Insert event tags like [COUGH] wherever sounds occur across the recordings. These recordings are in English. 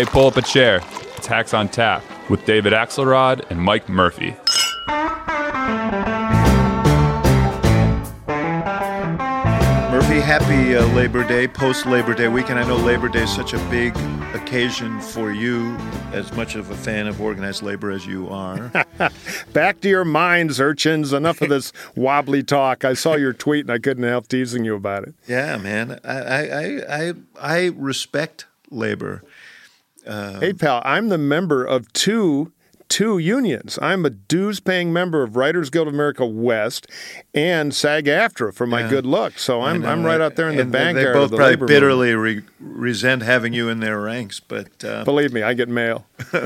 Hey, pull up a chair. It's Hacks on Tap with David Axelrod and Mike Murphy. Murphy, happy uh, Labor Day, post Labor Day weekend. I know Labor Day is such a big occasion for you, as much of a fan of organized labor as you are. [LAUGHS] Back to your minds, urchins. Enough of this [LAUGHS] wobbly talk. I saw your tweet and I couldn't help teasing you about it. yeah, man. I, I, I, I respect labor. Hey, pal, I'm the member of two two unions. I'm a dues-paying member of Writers Guild of America West and SAG-AFTRA for my Yeah. good luck. So I'm I'm right out there in the and vanguard. They both the probably bitterly re- resent having you in their ranks, but uh, Believe me, I get mail. [LAUGHS]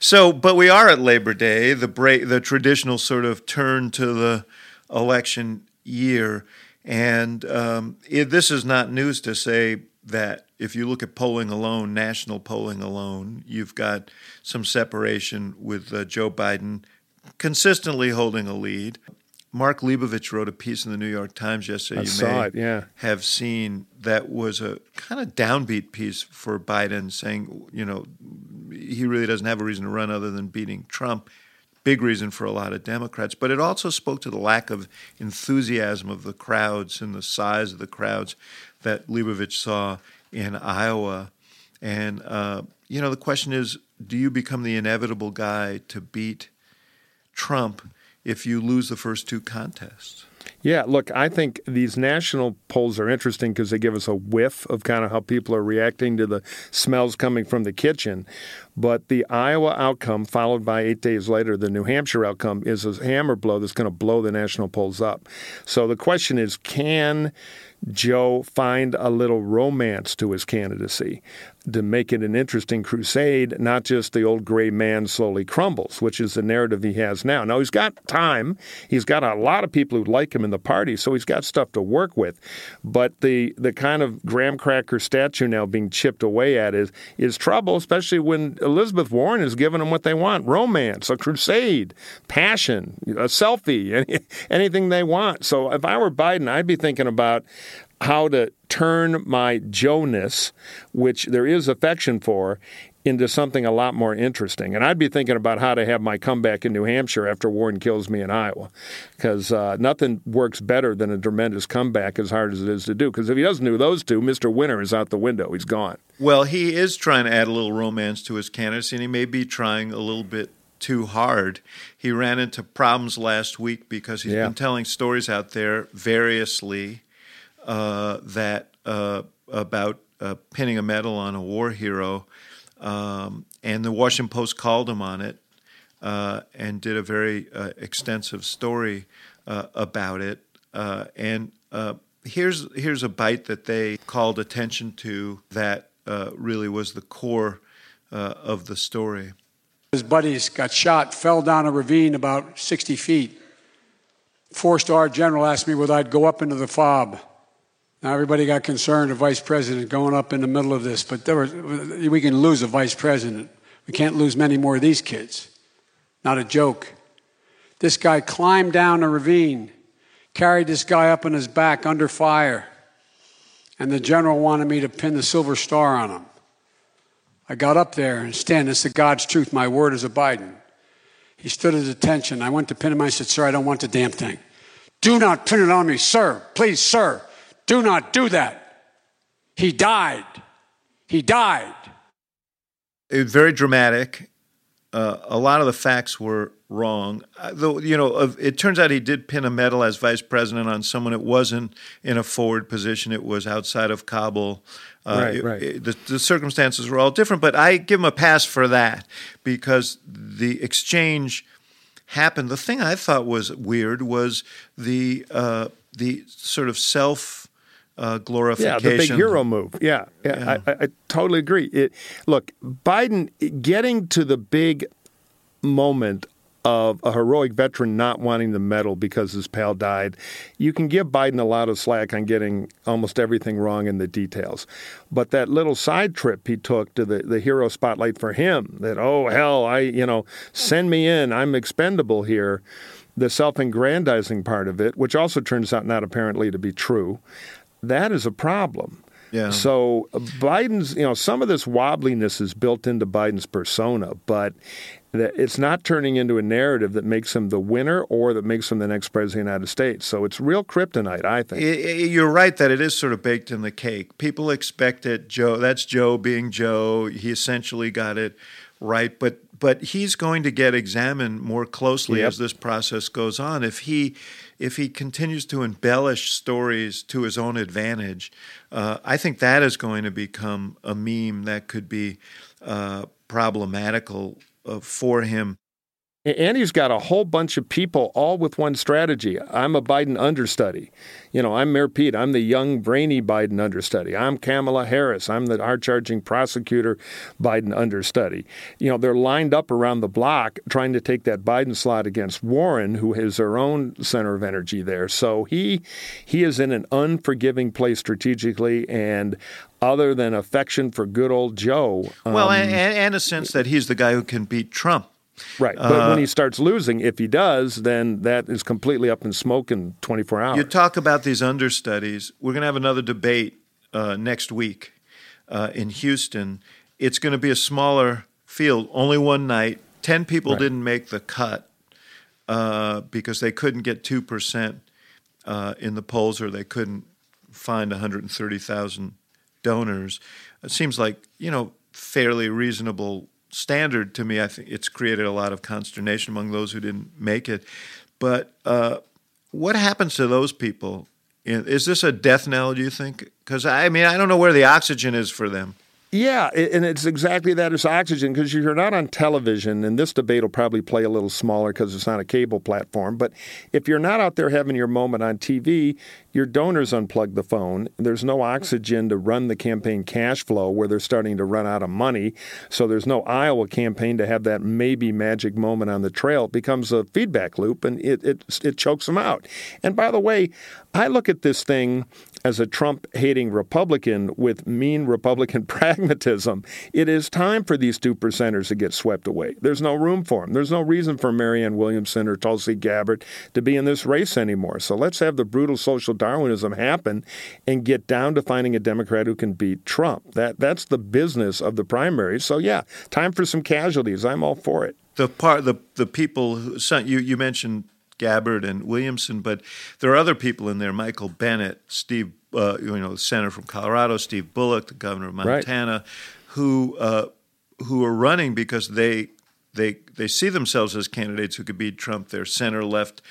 So, but we are at Labor Day, the break, the traditional sort of turn to the election year, and um, it, this is not news to say that if you look at polling alone, national polling alone, you've got some separation with uh, Joe Biden consistently holding a lead. Mark Leibovich wrote a piece in the New York Times yesterday. I you saw may it, yeah. have seen that was a kind of downbeat piece for Biden, saying, you know, he really doesn't have a reason to run other than beating Trump. Big reason for a lot of Democrats. But it also spoke to the lack of enthusiasm of the crowds and the size of the crowds that Leibovich saw in Iowa. And, uh, you know, the question is do you become the inevitable guy to beat Trump if you lose the first two contests? Yeah, look, I think these national polls are interesting because they give us a whiff of kind of how people are reacting to the smells coming from the kitchen. But the Iowa outcome, followed by eight days later, the New Hampshire outcome, is a hammer blow that's going to blow the national polls up. So the question is can Joe find a little romance to his candidacy to make it an interesting crusade, not just the old gray man slowly crumbles, which is the narrative he has now. Now, he's got time. He's got a lot of people who like him in the party, so he's got stuff to work with. But the, the kind of graham cracker statue now being chipped away at is, is trouble, especially when Elizabeth Warren is giving them what they want romance, a crusade, passion, a selfie, [LAUGHS] any, anything they want. So if I were Biden, I'd be thinking about how to turn my Joe-ness, which there is affection for, into something a lot more interesting. And I'd be thinking about how to have my comeback in New Hampshire after Warren kills me in Iowa, because uh, nothing works better than a tremendous comeback, as hard as it is to do. Because if he doesn't do those two, Mr. Winner is out the window. He's gone. Well, he is trying to add a little romance to his candidacy, and he may be trying a little bit too hard. He ran into problems last week because he's Yeah. been telling stories out there variously uh, that uh, about uh, pinning a medal on a war hero, um, and the Washington Post called him on it uh, and did a very uh, extensive story about it. And here's here's a bite that they called attention to that really was the core of the story. His buddies got shot, fell down a ravine about 60 feet. Four star general asked me whether I'd go up into the fob. Now, everybody got concerned, the vice president going up in the middle of this, but there we can lose a vice president. We can't lose many more of these kids. Not a joke. This guy climbed down a ravine, carried this guy up on his back under fire, and the general wanted me to pin the silver star on him. I got up there and stand. This is God's truth. My word is a Biden. He stood at attention. I went to pin him. I said, Sir, I don't want the damn thing. Do not pin it on me, sir. Please, sir. Do not do that. He died. He died. It was very dramatic. Uh, a lot of the facts were wrong. Uh, though you know, of- it turns out he did pin a medal as vice president on someone. It wasn't in a forward position. It was outside of Kabul. Uh, Right, it- right. it- the, the circumstances were all different, but I give him a pass for that because the exchange happened. The thing I thought was weird was the uh, the sort of self uh, Yeah, the big hero move. Yeah, yeah, I, I, I totally agree. It, look, Biden getting to the big moment of a heroic veteran not wanting the medal because his pal died, you can give Biden a lot of slack on getting almost everything wrong in the details. But that little side trip he took to the, the hero spotlight for him, that, oh, hell, I, you know, send me in, I'm expendable here, the self aggrandizing part of it, which also turns out not apparently to be true, that is a problem. Yeah. So uh, Biden's, you know, some of this wobbliness is built into Biden's persona, but it's not turning into a narrative that makes him the winner or that makes him the next president of the United States. So it's real kryptonite, I think. You're right that it is sort of baked in the cake. People expect it. Joe, that's Joe being Joe. He essentially got it right, but but he's going to get examined more closely yep. as this process goes on. If he if he continues to embellish stories to his own advantage, uh, I think that is going to become a meme that could be uh, problematical uh, for him. And he's got a whole bunch of people all with one strategy. I'm a Biden understudy. You know, I'm Mayor Pete. I'm the young, brainy Biden understudy. I'm Kamala Harris. I'm the hard charging prosecutor Biden understudy. You know, they're lined up around the block trying to take that Biden slot against Warren, who has their own center of energy there. So he he is in an unforgiving place strategically and other than affection for good old Joe. Um, well, and, and a sense that he's the guy who can beat Trump. Right. But uh, when he starts losing, if he does, then that is completely up in smoke in 24 hours. You talk about these understudies. We're going to have another debate uh, next week uh, in Houston. It's going to be a smaller field, only one night. 10 people right. didn't make the cut uh, because they couldn't get 2% uh, in the polls or they couldn't find 130,000 donors. It seems like, you know, fairly reasonable standard to me. I think it's created a lot of consternation among those who didn't make it. But uh, what happens to those people? Is this a death knell? Do you think? Because I mean, I don't know where the oxygen is for them. Yeah, and it's exactly that. It's oxygen because you're not on television, and this debate will probably play a little smaller because it's not a cable platform. But if you're not out there having your moment on TV, your donors unplug the phone. There's no oxygen to run the campaign cash flow where they're starting to run out of money. So there's no Iowa campaign to have that maybe magic moment on the trail. It becomes a feedback loop, and it, it, it chokes them out. And by the way, I look at this thing as a Trump hating Republican with mean Republican [LAUGHS] pragmatism. It is time for these two percenters to get swept away. There's no room for them. There's no reason for Marianne Williamson or Tulsi Gabbard to be in this race anymore. So let's have the brutal social Darwinism happen and get down to finding a Democrat who can beat Trump. That that's the business of the primaries. So yeah, time for some casualties. I'm all for it. The part the the people who, you you mentioned Gabbard and Williamson, but there are other people in there: Michael Bennet, Steve, uh, you know, the senator from Colorado, Steve Bullock, the governor of Montana, right. who uh, who are running because they they they see themselves as candidates who could beat Trump. They're center left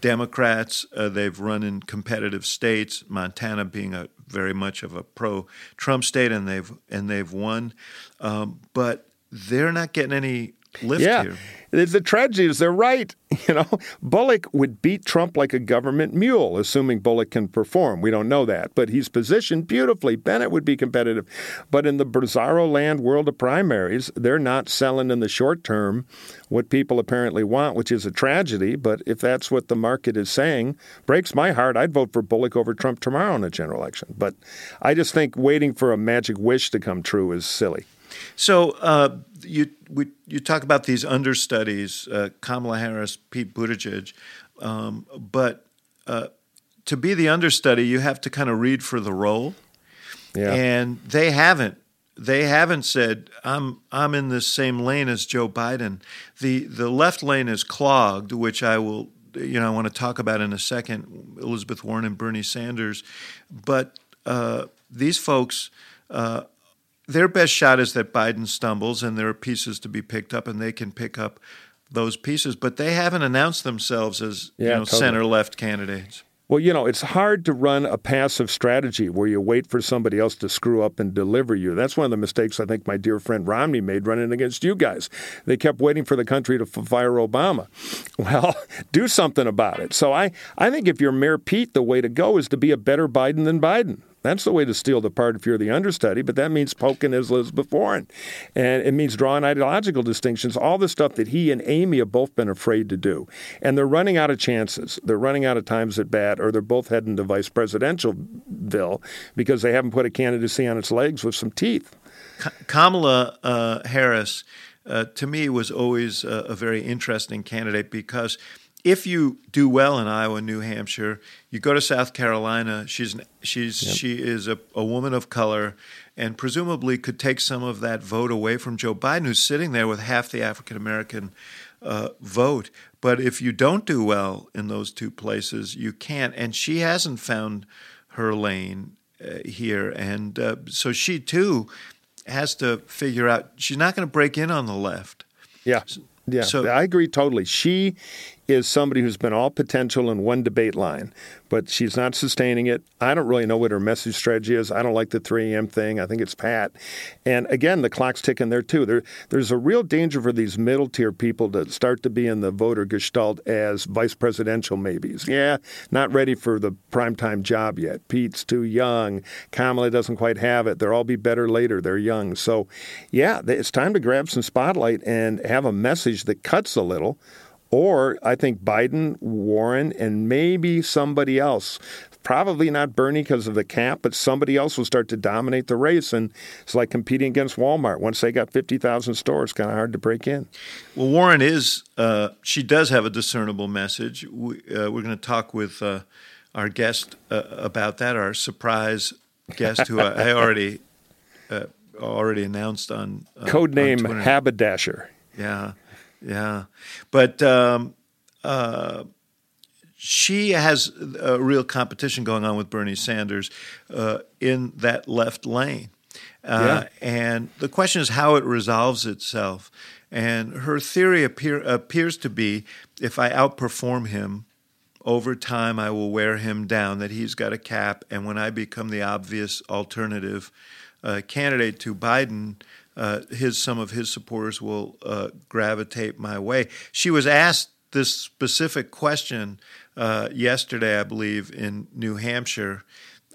Democrats. Uh, they've run in competitive states, Montana being a very much of a pro Trump state, and they've and they've won, um, but they're not getting any lift yeah. here. The tragedy is they're right. [LAUGHS] You know, Bullock would beat Trump like a government mule, assuming Bullock can perform. We don't know that, but he's positioned beautifully. Bennet would be competitive. But in the bizarro land world of primaries, they're not selling in the short term what people apparently want, which is a tragedy. But if that's what the market is saying, breaks my heart. I'd vote for Bullock over Trump tomorrow in a general election. But I just think waiting for a magic wish to come true is silly. So uh, you we, you talk about these understudies, uh, Kamala Harris, Pete Buttigieg, um, but uh, to be the understudy, you have to kind of read for the role, yeah. and they haven't. They haven't said I'm I'm in the same lane as Joe Biden. the The left lane is clogged, which I will you know I want to talk about in a second. Elizabeth Warren and Bernie Sanders, but uh, these folks uh, their best shot is that Biden stumbles and there are pieces to be picked up and they can pick up those pieces, but they haven't announced themselves as yeah, you know, totally. center left candidates. Well, you know, it's hard to run a passive strategy where you wait for somebody else to screw up and deliver you. That's one of the mistakes I think my dear friend Romney made running against you guys. They kept waiting for the country to fire Obama. [LAUGHS] Well, do something about it. So I, I think if you're Mayor Pete, the way to go is to be a better Biden than Biden. That's the way to steal the part if you're the understudy, but that means poking as Elizabeth Warren. And it means drawing ideological distinctions, all the stuff that he and Amy have both been afraid to do. And they're running out of chances. They're running out of times at bat, or they're both heading to vice presidential bill because they haven't put a candidacy on its legs with some teeth. Kamala uh, Harris, uh, to me, was always a, a very interesting candidate because if you do well in Iowa, and New Hampshire, you go to South Carolina. She's she's yep. she is a, a woman of color, and presumably could take some of that vote away from Joe Biden, who's sitting there with half the African American uh, vote. But if you don't do well in those two places, you can't. And she hasn't found her lane uh, here, and uh, so she too has to figure out. She's not going to break in on the left. Yeah. Yeah, so, I agree totally. She is somebody who's been all potential in one debate line, but she's not sustaining it. I don't really know what her message strategy is. I don't like the 3 a.m. thing. I think it's pat. And again, the clock's ticking there too. There, there's a real danger for these middle tier people to start to be in the voter gestalt as vice presidential maybes. Yeah, not ready for the primetime job yet. Pete's too young. Kamala doesn't quite have it. They'll all be better later. They're young. So, yeah, it's time to grab some spotlight and have a message that cuts a little or I think Biden, Warren, and maybe somebody else. Probably not Bernie because of the cap, but somebody else will start to dominate the race. And it's like competing against Walmart. Once they got 50,000 stores, kind of hard to break in. Well, Warren is, uh, she does have a discernible message. We, uh, we're going to talk with uh, our guest uh, about that, our surprise guest who I, I already uh, already announced on. Uh, Code name Haberdasher. Yeah. Yeah, but um, uh, she has a real competition going on with Bernie Sanders uh, in that left lane. Uh, yeah. And the question is how it resolves itself. And her theory appear, appears to be if I outperform him, over time I will wear him down, that he's got a cap. And when I become the obvious alternative uh, candidate to Biden, uh, his some of his supporters will uh, gravitate my way. She was asked this specific question uh, yesterday, I believe, in New Hampshire,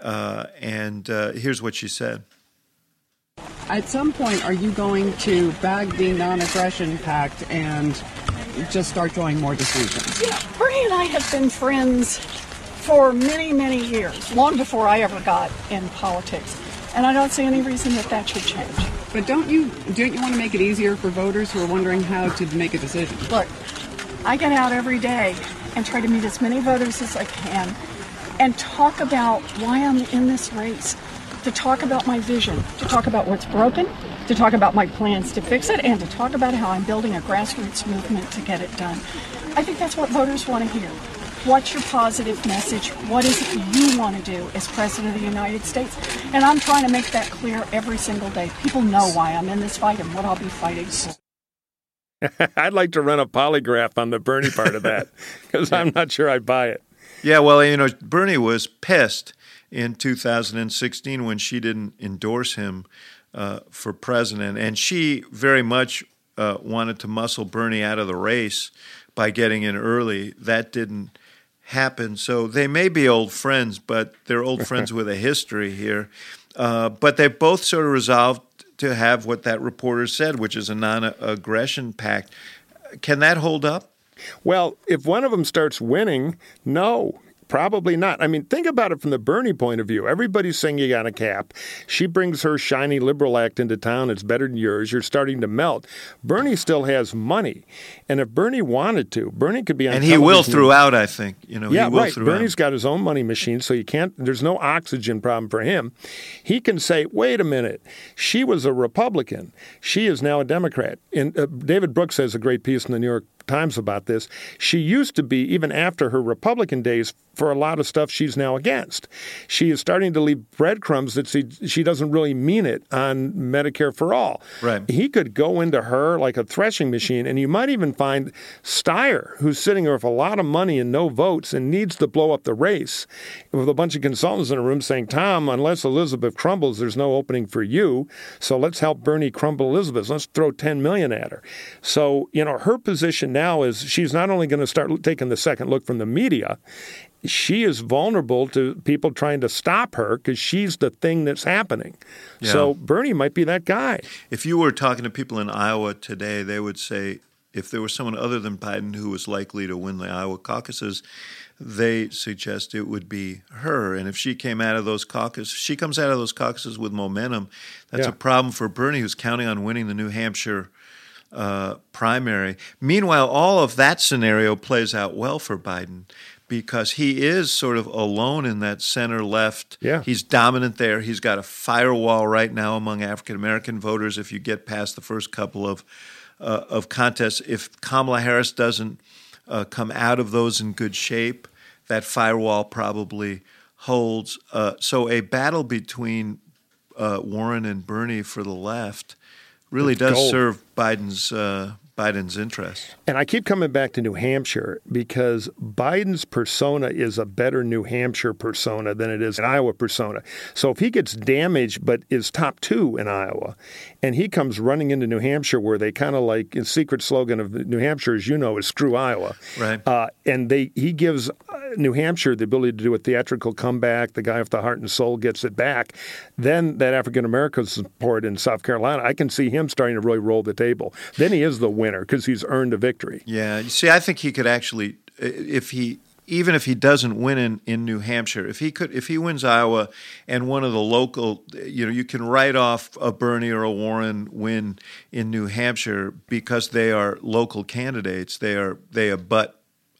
uh, and uh, here's what she said. At some point, are you going to bag the non-aggression pact and just start drawing more distinctions? Yeah, Bernie and I have been friends for many, many years, long before I ever got in politics, and I don't see any reason that that should change. But don't you don't you want to make it easier for voters who are wondering how to make a decision? Look, I get out every day and try to meet as many voters as I can and talk about why I'm in this race, to talk about my vision, to talk about what's broken, to talk about my plans to fix it, and to talk about how I'm building a grassroots movement to get it done. I think that's what voters want to hear. What's your positive message? What is it you want to do as President of the United States? And I'm trying to make that clear every single day. People know why I'm in this fight and what I'll be fighting for. [LAUGHS] I'd like to run a polygraph on the Bernie part of that [LAUGHS] because I'm not sure I buy it. Yeah, well, you know, Bernie was pissed in 2016 when she didn't endorse him uh, for president, and she very much uh, wanted to muscle Bernie out of the race by getting in early. That didn't happen. So they may be old friends, but they're old friends [LAUGHS] with a history here. Uh, but they both sort of resolved to have what that reporter said, which is a non aggression pact. Can that hold up? Well, if one of them starts winning, no. Probably not. I mean, think about it from the Bernie point of view. Everybody's saying you got a cap. She brings her shiny liberal act into town. It's better than yours. You're starting to melt. Bernie still has money, and if Bernie wanted to, Bernie could be on. And he will throughout. I think you know. Yeah, right. Throughout. Bernie's got his own money machine, so you can't. There's no oxygen problem for him. He can say, "Wait a minute. She was a Republican. She is now a Democrat." And uh, David Brooks has a great piece in the New York Times about this. She used to be, even after her Republican days, for a lot of stuff she's now against. She is starting to leave breadcrumbs that she, she doesn't really mean it on Medicare for all. Right. He could go into her like a threshing machine, and you might even find Steyer, who's sitting there with a lot of money and no votes and needs to blow up the race, with a bunch of consultants in a room saying, Tom, unless Elizabeth crumbles, there's no opening for you. So let's help Bernie crumble Elizabeth. Let's throw 10 million at her. So, you know, her position now is she's not only going to start taking the second look from the media, she is vulnerable to people trying to stop her because she's the thing that's happening. Yeah. So Bernie might be that guy. If you were talking to people in Iowa today, they would say if there was someone other than Biden who was likely to win the Iowa caucuses, they suggest it would be her. And if she came out of those caucuses, she comes out of those caucuses with momentum. That's yeah. a problem for Bernie, who's counting on winning the New Hampshire uh, primary. Meanwhile, all of that scenario plays out well for Biden because he is sort of alone in that center left. Yeah. He's dominant there. He's got a firewall right now among African American voters if you get past the first couple of uh, of contests. If Kamala Harris doesn't uh, come out of those in good shape, that firewall probably holds. Uh, so a battle between uh, Warren and Bernie for the left really does gold. serve Biden's uh, Biden's interests. And I keep coming back to New Hampshire because Biden's persona is a better New Hampshire persona than it is an Iowa persona. So if he gets damaged but is top two in Iowa, and he comes running into New Hampshire where they kind of like the secret slogan of New Hampshire, as you know, is screw Iowa. Right. Uh, and they he gives uh, New Hampshire the ability to do a theatrical comeback. The guy with the heart and soul gets it back. Then that African American support in South Carolina, I can see him starting to really roll the table. Then he is the winner because he's earned a victory. Yeah, you see, I think he could actually, if he, even if he doesn't win in, in New Hampshire, if he could, if he wins Iowa and one of the local, you know, you can write off a Bernie or a Warren win in New Hampshire because they are local candidates. They are they abut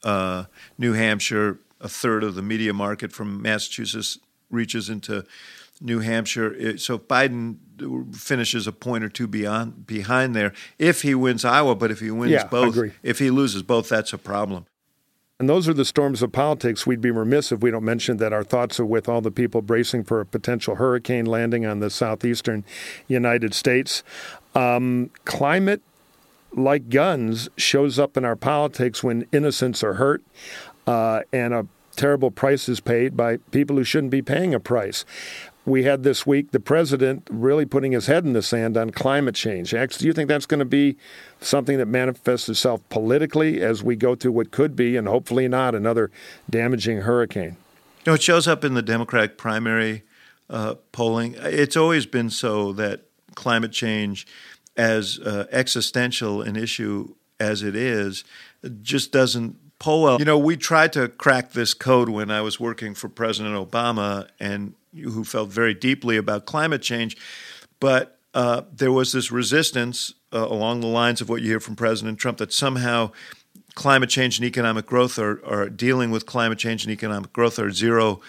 uh, New Hampshire. A third of the media market from Massachusetts reaches into New Hampshire. So if Biden finishes a point or two beyond behind there, if he wins Iowa, but if he wins Yeah, both, agree. if he loses both, that's a problem. And those are the storms of politics. We'd be remiss if we don't mention that our thoughts are with all the people bracing for a potential hurricane landing on the southeastern United States. Um, climate, like guns, shows up in our politics when innocents are hurt uh, and a terrible price is paid by people who shouldn't be paying a price. We had this week the president really putting his head in the sand on climate change. Do you think that's going to be something that manifests itself politically as we go through what could be, and hopefully not, another damaging hurricane? No, it shows up in the Democratic primary uh, polling. It's always been so that climate change, as uh, existential an issue as it is, just doesn't poll well. You know, we tried to crack this code when I was working for President Obama, and who felt very deeply about climate change, but uh, there was this resistance uh, along the lines of what you hear from President Trump that somehow climate change and economic growth are, are dealing with climate change and economic growth are zero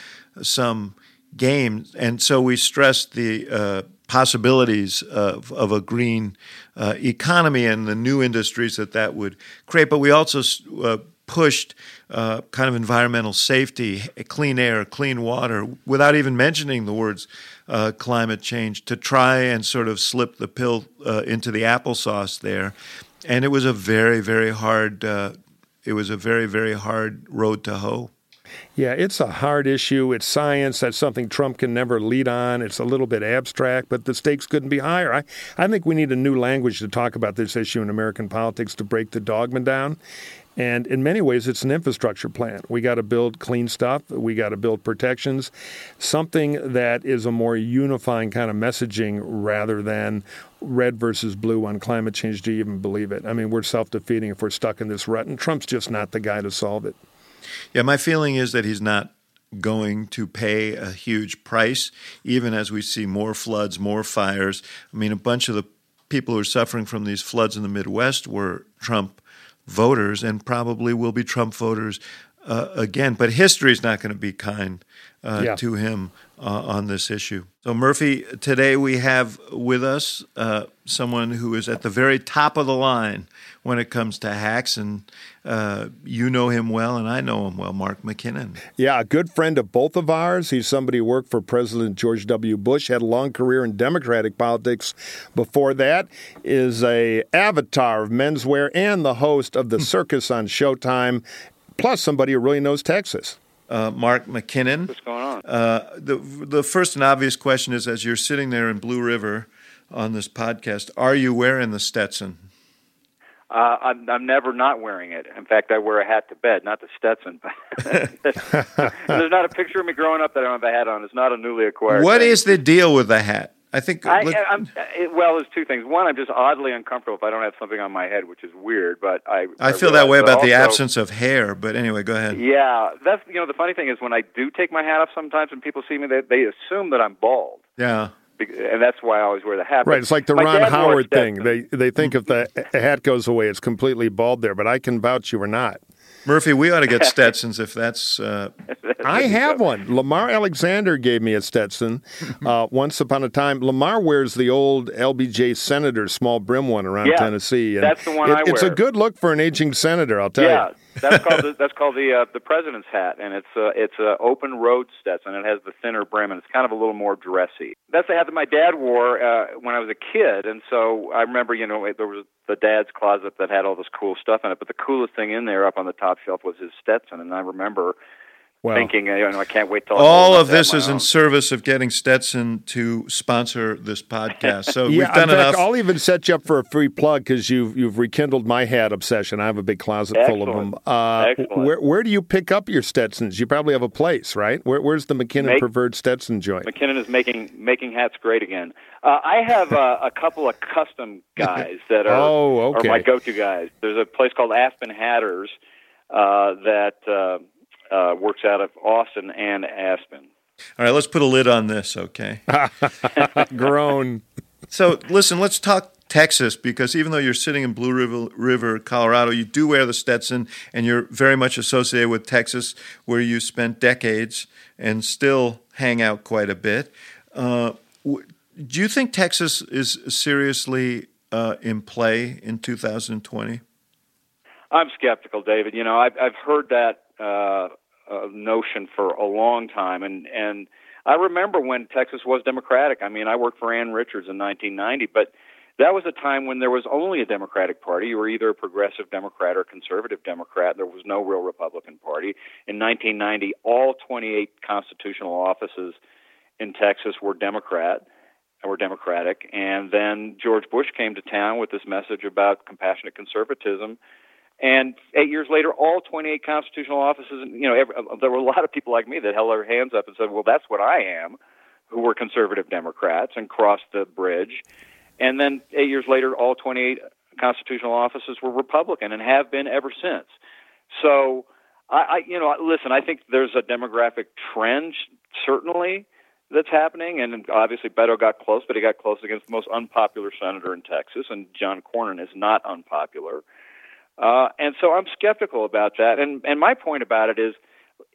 sum games. And so we stressed the uh, possibilities of, of a green uh, economy and the new industries that that would create. But we also uh, pushed uh, kind of environmental safety, clean air, clean water, without even mentioning the words uh, climate change, to try and sort of slip the pill uh, into the applesauce there. And it was a very, very hard. Uh, it was a very, very hard road to hoe. Yeah, it's a hard issue. It's science. That's something Trump can never lead on. It's a little bit abstract, but the stakes couldn't be higher. I, I think we need a new language to talk about this issue in American politics to break the dogma down. And in many ways, it's an infrastructure plan. We got to build clean stuff. We got to build protections, something that is a more unifying kind of messaging rather than red versus blue on climate change. Do you even believe it? I mean, we're self defeating if we're stuck in this rut, and Trump's just not the guy to solve it. Yeah, my feeling is that he's not going to pay a huge price, even as we see more floods, more fires. I mean, a bunch of the people who are suffering from these floods in the Midwest were Trump voters and probably will be Trump voters uh, again. But history is not going to be kind uh, Yeah. to him uh, on this issue. So, Murphy, today we have with us uh, someone who is at the very top of the line when it comes to hacks, and uh, you know him well, and I know him well, Mark McKinnon. Yeah, a good friend of both of ours. He's somebody who worked for President George W. Bush, had a long career in Democratic politics. Before that, is a avatar of menswear and the host of the [LAUGHS] Circus on Showtime, plus somebody who really knows Texas. Uh, Mark McKinnon. What's going on? Uh, the the first and obvious question is: as you're sitting there in Blue River on this podcast, are you wearing the Stetson? Uh, I'm, I'm never not wearing it. In fact, I wear a hat to bed, not the Stetson. [LAUGHS] There's not a picture of me growing up that I don't have a hat on. It's not a newly acquired. What thing. is the deal with the hat? I think. I, it, well, there's two things. One, I'm just oddly uncomfortable if I don't have something on my head, which is weird. But I I feel that way about the absence of hair. But anyway, go ahead. Yeah, that's you know the funny thing is when I do take my hat off sometimes when people see me they they assume that I'm bald. Yeah. And that's why I always wear the hat. Right, it's like the My Ron Howard thing. Stetson. They they think if the hat goes away, it's completely bald there, but I can vouch you were not. Murphy, we ought to get Stetsons if that's. Uh, [LAUGHS] I have one. Lamar Alexander gave me a Stetson uh, [LAUGHS] once upon a time. Lamar wears the old LBJ Senator small brim one around Yeah, Tennessee. that's the one it- I It's a good look for an aging senator, I'll tell yeah, you. That's called the, that's called the uh, the president's hat, and it's uh, it's a open road Stetson. It has the thinner brim, and it's kind of a little more dressy. That's the hat that my dad wore uh, when I was a kid, and so I remember, you know, there was the dad's closet that had all this cool stuff in it, but the coolest thing in there up on the top shelf was his Stetson, and I remember Well, thinking, you know, I can't wait till all of this is my in service of getting Stetson to sponsor this podcast. So [LAUGHS] yeah, we've done in fact, enough. I'll even set you up for a free plug because you've you've rekindled my hat obsession. I have a big closet full of them. Uh, Excellent. Where where do you pick up your Stetsons? You probably have a place, right? Where, where's the McKinnon Make- Preferred Stetson joint? McKinnon is making making hats great again. Uh, I have uh, a couple of custom [LAUGHS] guys that are Oh, okay. are my go-to guys. There's a place called Aspen Hatters uh, that uh, works out of Austin and Aspen. All right, let's put a lid on this, okay? [LAUGHS] [LAUGHS] Grown. So listen, let's talk Texas because even though you're sitting in Blue River, River, Colorado, you do wear the Stetson, and you're very much associated with Texas, where you spent decades and still hang out quite a bit. Uh, w- do you think Texas is seriously uh, in play in 2020? I'm skeptical, David. You know, I've I've heard that uh, uh, notion for a long time, and and I remember when Texas was Democratic. I mean, I worked for Ann Richards in 1990, but that was a time when there was only a Democratic Party. You were either a progressive Democrat or conservative Democrat. There was no real Republican Party. In 1990, all 28 constitutional offices in Texas were Democrat were Democratic, and then George Bush came to town with this message about compassionate conservatism. And eight years later, all 28 constitutional offices, you know, every, uh, there were a lot of people like me that held their hands up and said, "Well, that's what I am," who were conservative Democrats and crossed the bridge. And then eight years later, all 28 constitutional offices were Republican and have been ever since. So, I, I you know, listen, I think there's a demographic trend, certainly, that's happening. And obviously, Beto got close, but he got close against the most unpopular senator in Texas, and John Cornyn is not unpopular. Uh, and so I'm skeptical about that. And and my point about it is,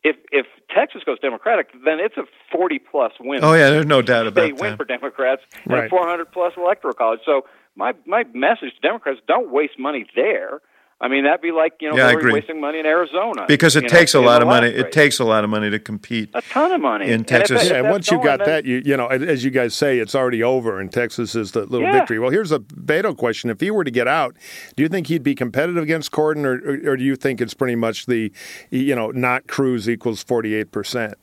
if if Texas goes Democratic, then it's a 40 plus win. Oh yeah, there's no doubt about state win that. for Democrats and Right. a 400 plus electoral college. So my my message to Democrats: don't waste money there. I mean, that'd be like you know Yeah, I Hillary wasting money in Arizona Because it you know, takes a lot of money. last It takes a lot of money to compete. a ton of money in And if Texas. if Yeah, once you got then- that, you you know, as you guys say, it's already over, and Texas is the little Yeah. victory. Well, here's a Beto question: If he were to get out, do you think he'd be competitive against Cornyn, or, or, or do you think it's pretty much the, you know, not Cruz equals forty eight percent?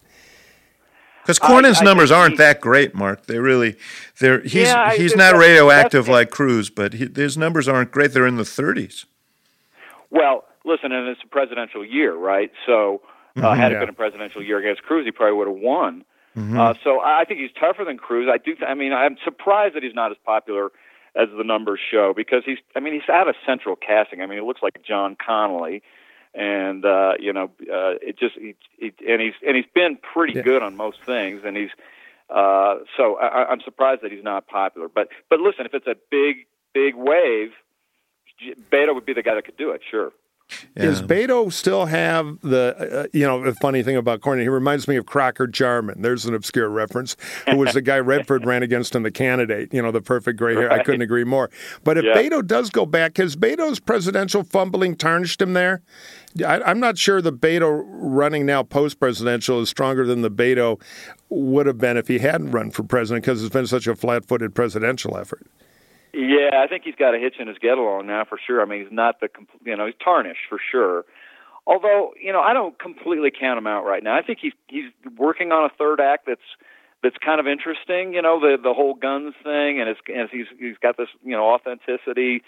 Because I- Cornyn's I numbers aren't he- that great, Mark. They really, they're he's Yeah, he's not radioactive like Cruz, but he, his numbers aren't great. They're in the 30s. Well, listen, and it's a presidential year, right? So, uh, had Yeah. it been a presidential year against Cruz, he probably would have won. Uh, so, I think he's tougher than Cruz. I do. Th- I mean, I'm surprised that he's not as popular as the numbers show because he's. I mean, he's out of central casting. I mean, it looks like John Connolly, and uh, you know, uh, it just. He, he, and he's and he's been pretty Yeah. good on most things, and he's. Uh, so I, I'm surprised that he's not popular. But but listen, if it's a big big wave, Beto would be the guy that could do it. Sure. Does Beto still have the, uh, you know, the funny thing about Cornyn? He reminds me of Crocker Jarmon. There's an obscure reference. Who was the guy Redford ran against in the candidate? You know, the perfect gray hair. I couldn't agree more. But if Yeah. Beto does go back, has Beto's presidential fumbling tarnished him there? I, I'm not sure the Beto running now post presidential is stronger than the Beto would have been if he hadn't run for president because it's been such a flat footed presidential effort. Yeah, I think he's got a hitch in his get along now for sure. I mean, he's not the you know he's tarnished for sure. Although you know I don't completely count him out right now. I think he's he's working on a third act that's that's kind of interesting. You know the the whole guns thing, and it's and he's he's got this you know authenticity,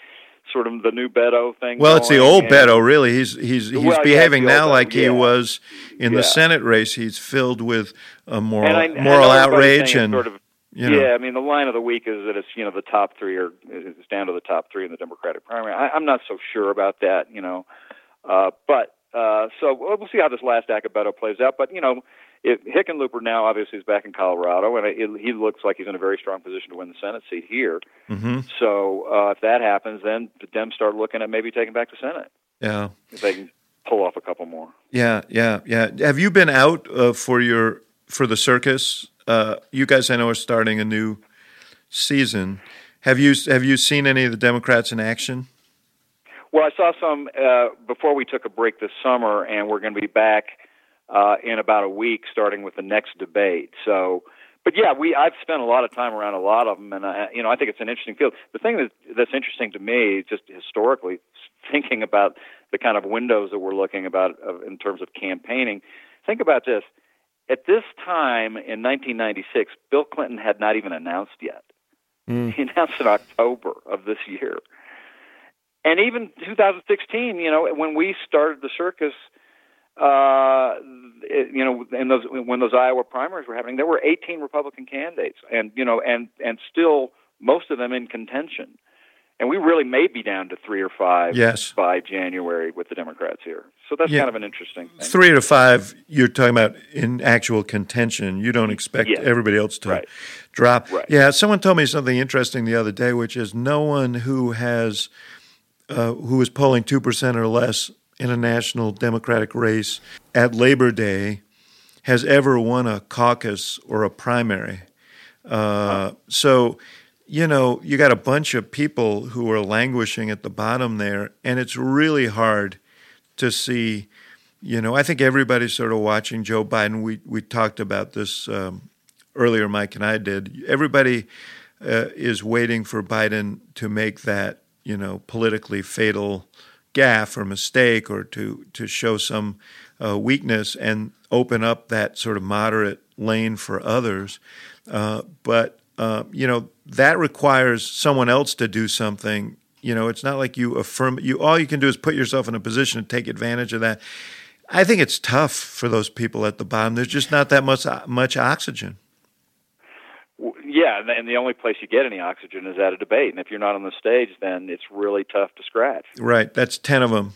sort of the new Beto thing. Well, it's the old and- Beto, really. He's he's he's Well, behaving old now like he was in the Senate race. He's filled with a moral and I, moral outrage and sort of you know. yeah. I mean, the line of the week is that it's you know the top three are it's down to the top three in the Democratic primary. I, I'm not so sure about that, you know, uh, but uh, so we'll we'll see how this last act of Beto plays out. But you know, If Hickenlooper now obviously is back in Colorado, and it, he looks like he's in a very strong position to win the Senate seat here. Mm-hmm. So uh, if that happens, then the Dems start looking at maybe taking back the Senate. Yeah. If they can pull off a couple more. Yeah, yeah, yeah. Have you been out uh, for your for the circus? Uh, you guys, I know, are starting a new season. Have you have you seen any of the Democrats in action? Well, I saw some uh, before we took a break this summer, and we're going to be back uh, in about a week, starting with the next debate. So, but yeah, we I've spent a lot of time around a lot of them, and I, you know I think it's an interesting field. The thing that that's interesting to me, just historically thinking about the kind of windows that we're looking about uh, in terms of campaigning. Think about this. At this time in 1996, Bill Clinton had not even announced yet. Mm. He announced in October of this year. And even 2016, you know, when we started the circus, uh, it, you know, in those when those Iowa primaries were happening, there were 18 Republican candidates, and you know, and and still most of them in contention and we really may be down to three or five yes. by January with the Democrats here. So that's yeah. kind of an interesting thing. Three to five, you're talking about in actual contention. You don't expect yes. everybody else to right. drop. Right. Yeah, someone told me something interesting the other day, which is no one who has uh, who is polling two percent or less in a national Democratic race at Labor Day has ever won a caucus or a primary. Uh, so you know, you got a bunch of people who are languishing at the bottom there, and it's really hard to see. You know, I think everybody's sort of watching Joe Biden. We we talked about this um, earlier, Mike and I did. Everybody uh, is waiting for Biden to make that you know politically fatal gaffe or mistake, or to to show some uh, weakness and open up that sort of moderate lane for others. Uh, but uh, you know that requires someone else to do something. You know, it's not like you affirm. You all you can do is put yourself in a position to take advantage of that. I think it's tough for those people at the bottom. There's just not that much much oxygen. Yeah, and the only place you get any oxygen is at a debate. And if you're not on the stage, then it's really tough to scratch. Right. That's ten of them.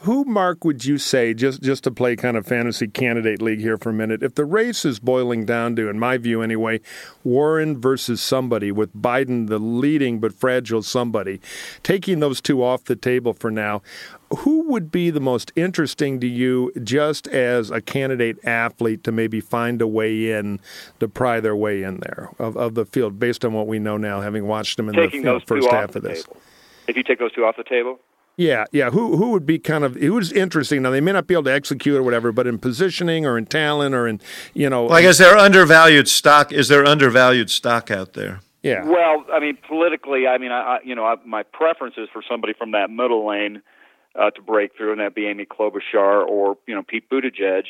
Who, Mark, would you say, just, just to play kind of fantasy candidate league here for a minute, if the race is boiling down to, in my view anyway, Warren versus somebody, with Biden the leading but fragile somebody, taking those two off the table for now, who would be the most interesting to you just as a candidate athlete to maybe find a way in to pry their way in there of, of the field based on what we know now, having watched them in Taking the first half of this? Table. If you take those two off the table? Yeah, yeah. Who who would be kind of who's interesting? Now they may not be able to execute or whatever, but in positioning or in talent or in you know, like is there undervalued stock? Is there undervalued stock out there? Yeah. Well, I mean, politically, I mean, I, you know, I, my preference is for somebody from that middle lane uh, to break through, and that be Amy Klobuchar or you know Pete Buttigieg.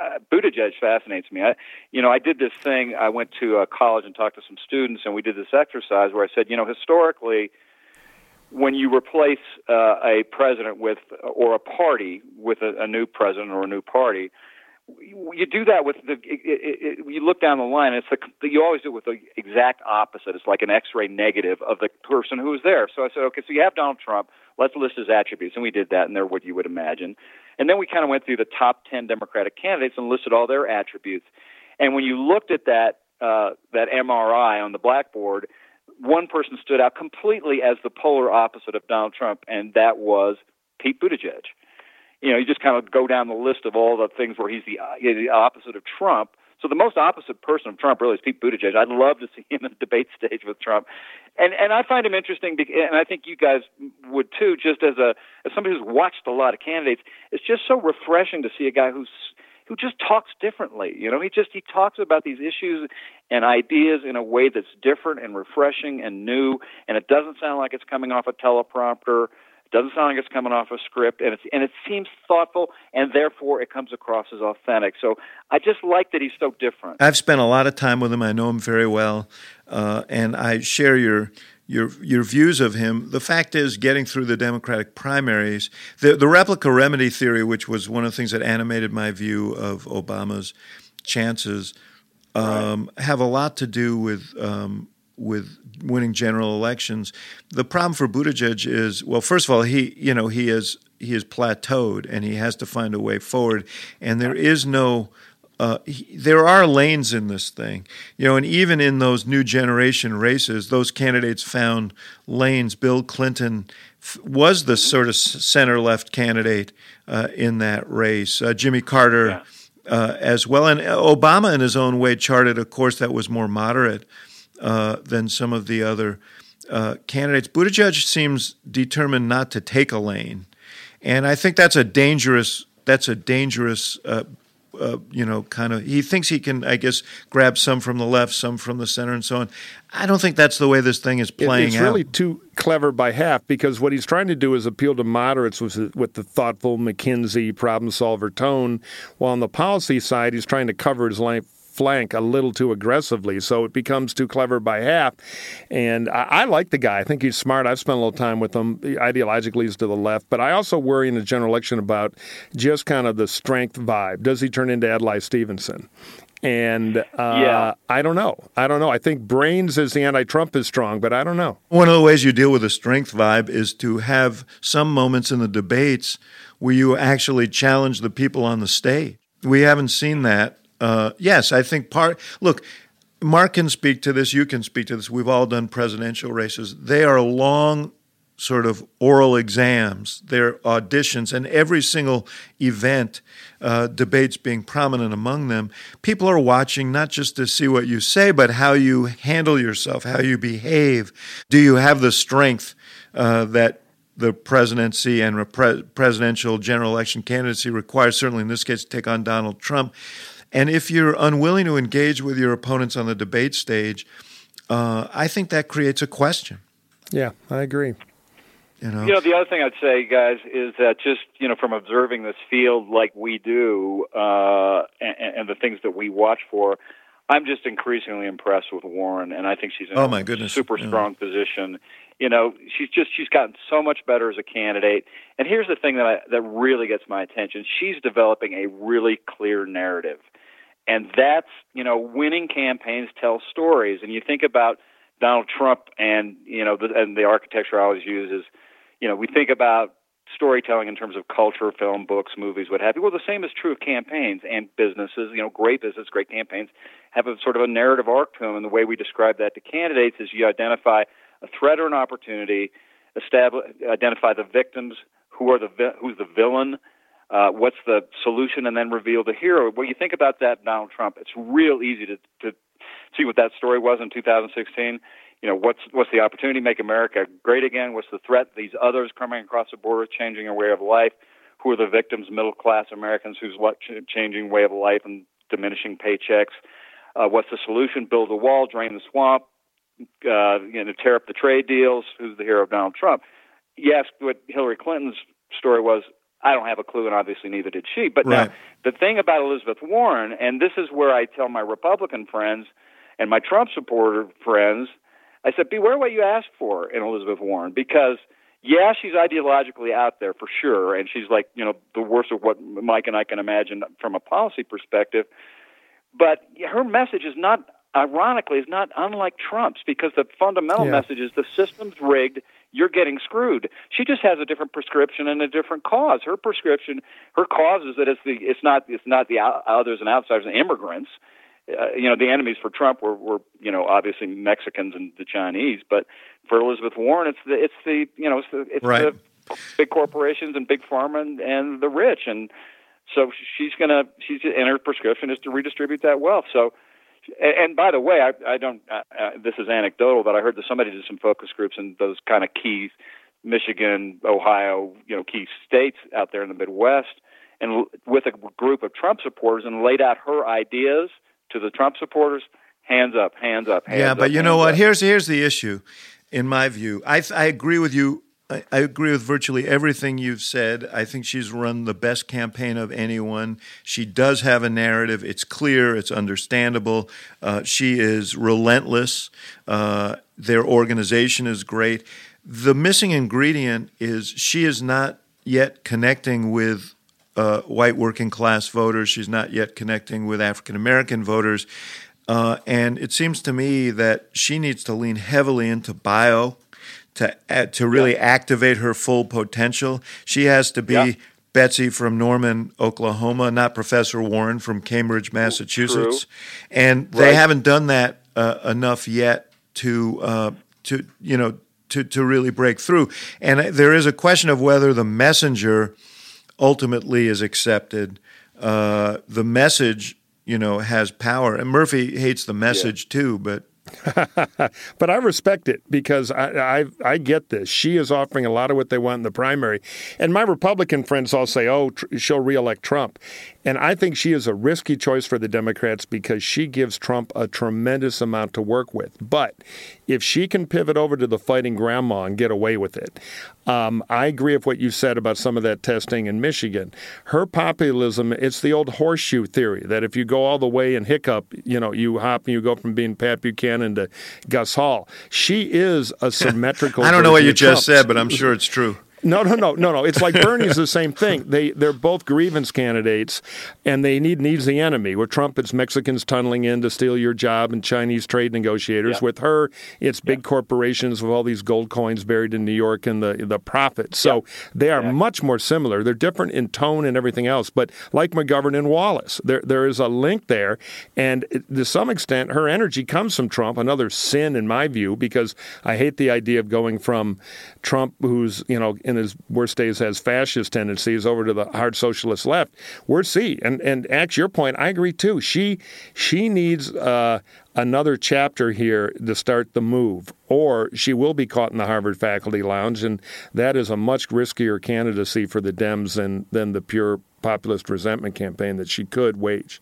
Uh, Buttigieg fascinates me. I, you know, I did this thing. I went to a college and talked to some students, and we did this exercise where I said, you know, historically when you replace uh, a president with or a party with a, a new president or a new party, you do that with the. It, it, it, you look down the line. It's the you always do it with the exact opposite. It's like an X-ray negative of the person who was there. So I said, okay, so you have Donald Trump. Let's list his attributes, and we did that, and they're what you would imagine. And then we kind of went through the top ten Democratic candidates and listed all their attributes. And when you looked at that uh, that MRI on the blackboard, one person stood out completely as the polar opposite of Donald Trump, and that was Pete Buttigieg. You know, you just kind of go down the list of all the things where he's the, uh, the opposite of Trump. So the most opposite person of Trump really is Pete Buttigieg. I'd love to see him in the debate [LAUGHS] stage with Trump, and and I find him interesting, and I think you guys would too. Just as a as somebody who's watched a lot of candidates, it's just so refreshing to see a guy who's who just talks differently. You know, he just he talks about these issues and ideas in a way that's different and refreshing and new, and it doesn't sound like it's coming off a teleprompter. It doesn't sound like it's coming off a script, and it's and it seems thoughtful, and therefore it comes across as authentic. So I just like that he's so different. I've spent a lot of time with him. I know him very well, uh, and I share your your your views of him. The fact is, getting through the Democratic primaries, the the replica remedy theory, which was one of the things that animated my view of Obama's chances, um, right. have a lot to do with. Um, with winning general elections, the problem for Buttigieg is well. First of all, he you know he is he is plateaued and he has to find a way forward, and there is no uh, he, there are lanes in this thing, you know, and even in those new generation races, those candidates found lanes. Bill Clinton f- was the sort of center left candidate uh, in that race. Uh, Jimmy Carter. Yeah. Uh, as well, and Obama, in his own way, charted a course that was more moderate uh, than some of the other uh, candidates. Buttigieg seems determined not to take a lane, and I think that's a dangerous that's a dangerous uh, you know, kind of. He thinks he can, I guess, grab some from the left, some from the center, and so on. I don't think that's the way this thing is playing it's out. really too clever by half because what he's trying to do is appeal to moderates with, with the thoughtful McKinsey problem solver tone, while on the policy side, he's trying to cover his life flank a little too aggressively. So it becomes too clever by half. And I, I, like the guy. I think he's smart. I've spent a little time with him. Ideologically, he's to the left. But I also worry in the general election about just kind of the strength vibe. Does he turn into Adlai Stevenson? And uh, yeah. I don't know. I don't know. I think brains as the anti-Trump is strong, but I don't know. One of the ways you deal with a strength vibe is to have some moments in the debates where you actually challenge the people on the stage. We haven't seen that uh, yes, I think part. Look, Mark can speak to this. You can speak to this. We've all done presidential races. They are long, sort of oral exams. They're auditions, and every single event, uh, debates being prominent among them. People are watching not just to see what you say, but how you handle yourself, how you behave. Do you have the strength uh, that the presidency and presidential general election candidacy requires? Certainly, in this case, to take on Donald Trump. And if you're unwilling to engage with your opponents on the debate stage, uh, I think that creates a question. Yeah, I agree. You know? you know, the other thing I'd say, guys, is that just you know, from observing this field like we do, uh, and, and the things that we watch for, I'm just increasingly impressed with Warren, and I think she's in oh my goodness. super yeah. strong position. You know, she's just she's gotten so much better as a candidate. And here's the thing that I, that really gets my attention: she's developing a really clear narrative and that's you know winning campaigns tell stories and you think about Donald Trump and you know the, and the architecture I always use is you know we think about storytelling in terms of culture, film, books, movies, what have you. Well, the same is true of campaigns and businesses. You know, great business, great campaigns have a sort of a narrative arc to them, and the way we describe that to candidates is you identify a threat or an opportunity, establish, identify the victims, who are the who's the villain, uh, what's the solution, and then reveal the hero. When you think about that, Donald Trump, it's real easy to, to see what that story was in 2016. You know, what's what's the opportunity make America great again? What's the threat? These others coming across the border, changing their way of life. Who are the victims? Middle class Americans whose changing way of life and diminishing paychecks. Uh, what's the solution? Build a wall, drain the swamp, uh, you know, tear up the trade deals. Who's the hero of Donald Trump? Yes, what Hillary Clinton's story was I don't have a clue, and obviously neither did she. But right. now, the thing about Elizabeth Warren, and this is where I tell my Republican friends and my Trump supporter friends, I said, beware what you ask for in Elizabeth Warren, because yeah, she's ideologically out there for sure, and she's like, you know, the worst of what Mike and I can imagine from a policy perspective. But her message is not, ironically, is not unlike Trump's because the fundamental yeah. message is the system's rigged you're getting screwed. She just has a different prescription and a different cause. Her prescription, her cause is that it's the it's not it's not the others and outsiders and immigrants. Uh, you know, the enemies for Trump were, were you know obviously Mexicans and the Chinese, but for Elizabeth Warren, it's the it's the you know it's the it's right. the big corporations and big pharma and, and the rich, and so she's gonna she's and her prescription is to redistribute that wealth. So and, and by the way, I, I don't. Uh, uh, this is anecdotal, but I heard that somebody did some focus groups in those kind of key Michigan, Ohio, you know, key states out there in the Midwest, and l- with a group of Trump supporters, and laid out her ideas to the Trump supporters. Hands up, hands up, hands yeah, up. Yeah, but you know what? up. Here's here's the issue, in my view. I I agree with you I, agree with virtually everything you've said. I think she's run the best campaign of anyone. She does have a narrative. It's clear. It's understandable. Uh, she is relentless. Uh, their organization is great. The missing ingredient is she is not yet connecting with uh, white working class voters. She's not yet connecting with African American voters. Uh, and it seems to me that she needs to lean heavily into bio to to really yeah. activate her full potential. She has to be yeah. Betsy from Norman, Oklahoma, not Professor Warren from Cambridge, Massachusetts, True. and they Right. haven't done that uh, enough yet to uh, to you know to to really break through. And uh, there is a question of whether the messenger ultimately is accepted. Uh, the message, you know, has power, and Murphy hates the message too, but. [LAUGHS] but I respect it because I, I I get this. She is offering a lot of what they want in the primary, and my Republican friends all say, "Oh, tr- she'll reelect Trump," and I think she is a risky choice for the Democrats because she gives Trump a tremendous amount to work with. But if she can pivot over to the fighting grandma and get away with it, um, I agree with what you said about some of that testing in Michigan. Her populism, it's the old horseshoe theory that if you go all the way and hiccup, you know, you hop and you go from being Pat Buchanan to Gus Hall. She is a symmetrical. [LAUGHS] I don't know what you just said, but I'm sure it's true. No, no, no, no, no. It's like [LAUGHS] Bernie's the same thing. They they're both grievance candidates, and they need needs the enemy. Where Trump, it's Mexicans tunneling in to steal your job and Chinese trade negotiators. Yeah. With her, it's big corporations with all these gold coins buried in New York and the the profit. So they are much more similar. They're different in tone and everything else. But like McGovern and Wallace, there there is a link there, and it- to some extent, her energy comes from Trump. Another sin in my view, because I hate the idea of going from Trump, who's you know in his worst days has fascist tendencies, over to the hard socialist left. We're C. And and Ax, your point, I agree too. She she needs uh, another chapter here to start the move, or she will be caught in the Harvard faculty lounge, and that is a much riskier candidacy for the Dems than than the pure populist resentment campaign that she could wage.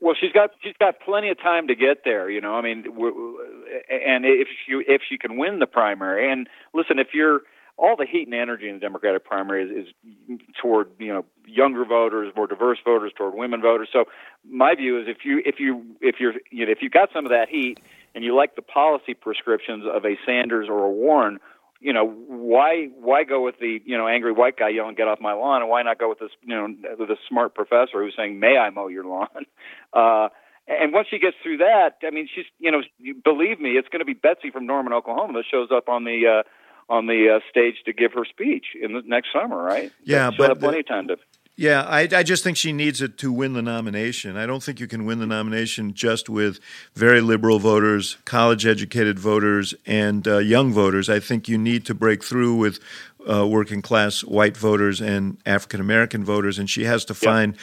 Well, she's got she's got plenty of time to get there. You know, I mean, and if you if she can win the primary, and listen, if you're all the heat and energy in the Democratic primary is, is toward you know younger voters, more diverse voters, toward women voters. So my view is if you if you if you're you know, if you've got some of that heat and you like the policy prescriptions of a Sanders or a Warren, you know why why go with the you know angry white guy yelling get off my lawn and why not go with this you know a smart professor who's saying may I mow your lawn [LAUGHS] uh and once she gets through that I mean she's you know believe me it's going to be Betsy from Norman Oklahoma that shows up on the uh on the uh, stage to give her speech in the next summer right Yeah, she'll but plenty of time to Yeah, I, I just think she needs it to win the nomination. I don't think you can win the nomination just with very liberal voters, college educated voters, and uh, young voters. I think you need to break through with uh, working class white voters and African American voters, and she has to find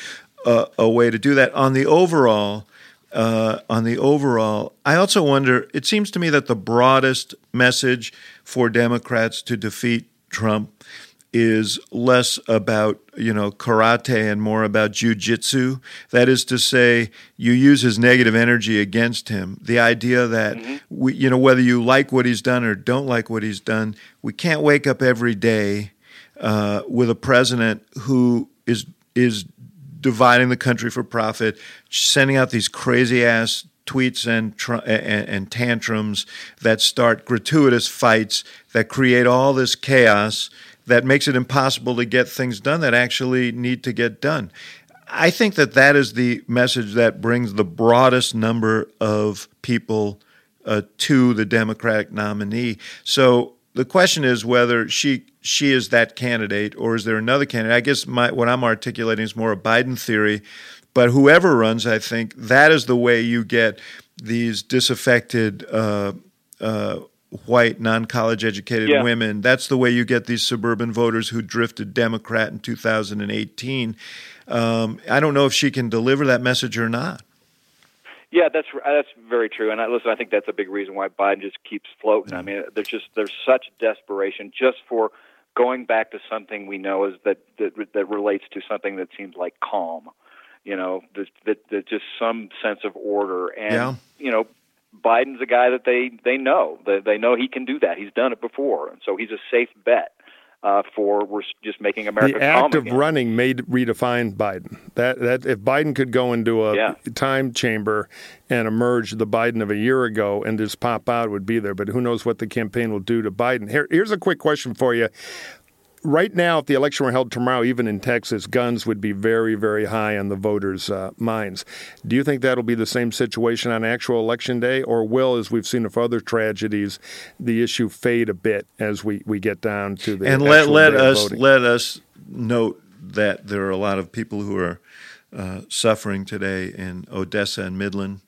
a, a way to do that. On the overall, uh, on the overall, I also wonder. It seems to me that the broadest message for Democrats to defeat Trump is less about you know karate and more about jujitsu. That is to say, you use his negative energy against him. The idea that we, you know, whether you like what he's done or don't like what he's done, we can't wake up every day uh, with a president who is is dividing the country for profit, sending out these crazy ass tweets and, tr- and and tantrums that start gratuitous fights that create all this chaos that makes it impossible to get things done that actually need to get done. I think that that is the message that brings the broadest number of people uh, to the Democratic nominee. So the question is whether she she is that candidate or is there another candidate? I guess my, what I'm articulating is more a Biden theory. But whoever runs, I think that is the way you get these disaffected uh, uh, white, non-college educated Yeah. women. That's the way you get these suburban voters who drifted Democrat in 2018. Um, I don't know if she can deliver that message or not. Yeah, that's uh, that's very true. And I, listen, I think that's a big reason why Biden just keeps floating. I mm-hmm. mean, there's just there's such desperation just for going back to something we know is that that that relates to something that seems like calm. You know, that that, that just some sense of order. And Yeah. you know, Biden's a guy that they they know they, they know he can do that. He's done it before, and so he's a safe bet. Uh, for we're just making America the act of again. running made redefine Biden. That that if Biden could go into a Yeah. time chamber and emerge the Biden of a year ago and just pop out would be there. But who knows what the campaign will do to Biden? Here, here's a quick question for you. Right now, if the election were held tomorrow, even in Texas, guns would be very, very high on the voters' uh, minds. Do you think that'll be the same situation on actual election day, or will, as we've seen with other tragedies, the issue fade a bit as we, we get down to the and let let day of us let us note that there are a lot of people who are uh, suffering today in Odessa and Midland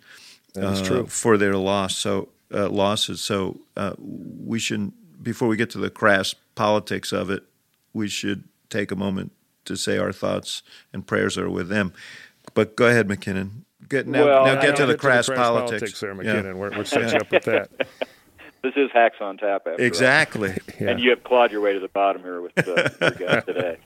That's true. for their loss. So uh, losses. So uh, we shouldn't before we get to the crass politics of it, we should take a moment to say our thoughts and prayers are with them. But go ahead, McKinnon. Get now, Well, now get to don't the crass, politics. there, Yeah. McKinnon. We're, we're setting you up with that. [LAUGHS] This is hacks on tap. After all. Exactly. [LAUGHS] Yeah. and you have clawed your way to the bottom here with uh, your guys [LAUGHS] today.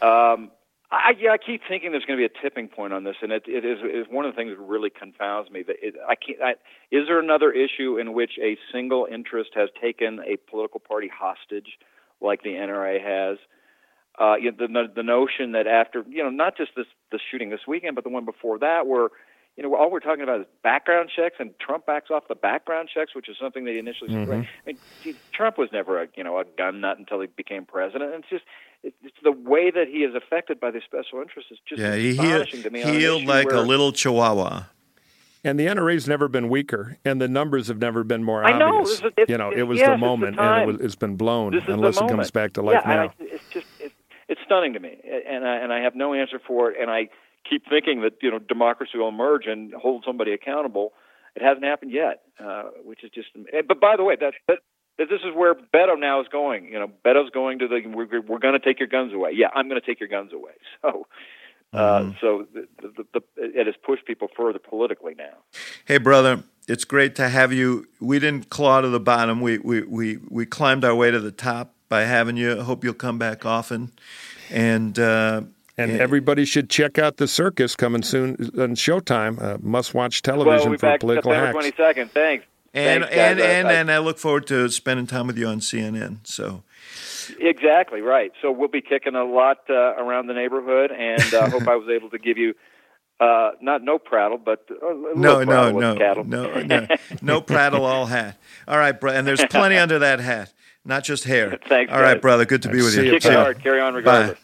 Um, I, yeah, I keep thinking there's going to be a tipping point on this, and it, it is, is one of the things that really confounds me. That it, I can't. I, is there another issue in which a single interest has taken a political party hostage, like the NRA has? Uh, you know, the the notion that after you know not just this the shooting this weekend, but the one before that, where you know all we're talking about is background checks, and Trump backs off the background checks, which is something that he initially. I mean, gee, Trump was never a you know a gun nut until he became president. And it's just it's the way that he is affected by the special interests is just Yeah, he astonishing to me. healed like a little chihuahua. And the NRA's never been weaker, and the numbers have never been more I know, obvious. this is- it's- you know, it was yes, the it's the moment, and it was, it's been blown unless it comes back to life yeah, now. I, it's just it's, it's stunning to me, and I, and I have no answer for it. And I keep thinking that you know democracy will emerge and hold somebody accountable. It hasn't happened yet, uh, which is just. eh, But by the way, that that. that This is where Beto now is going. You know, Beto's going to the. We're, we're going to take your guns away. Yeah, I'm going to take your guns away. [LAUGHS] So, uh, so the, the, the, it has pushed people further politically now. Hey, brother, it's great to have you. We didn't claw to the bottom. We we we we climbed our way to the top by having you. I hope you'll come back often. And uh, And Yeah. everybody should check out the circus coming soon on Showtime. Uh, must-watch television well, we'll be for back political September hacks. twenty second. Thanks. and Thanks, and and, I- and I look forward to spending time with you on CNN. So Exactly right. So we'll be kicking a lot uh, around the neighborhood, and I uh, hope I was able to give you uh, not no prattle, but a little no, no, prattle with no, cattle. no, [LAUGHS] no, no prattle, all hat. All right, bro. And there's plenty under that hat, not just hair. [LAUGHS] Thanks, All right, guys. brother. Good to be with See you. you, Kick it hard, carry on regardless.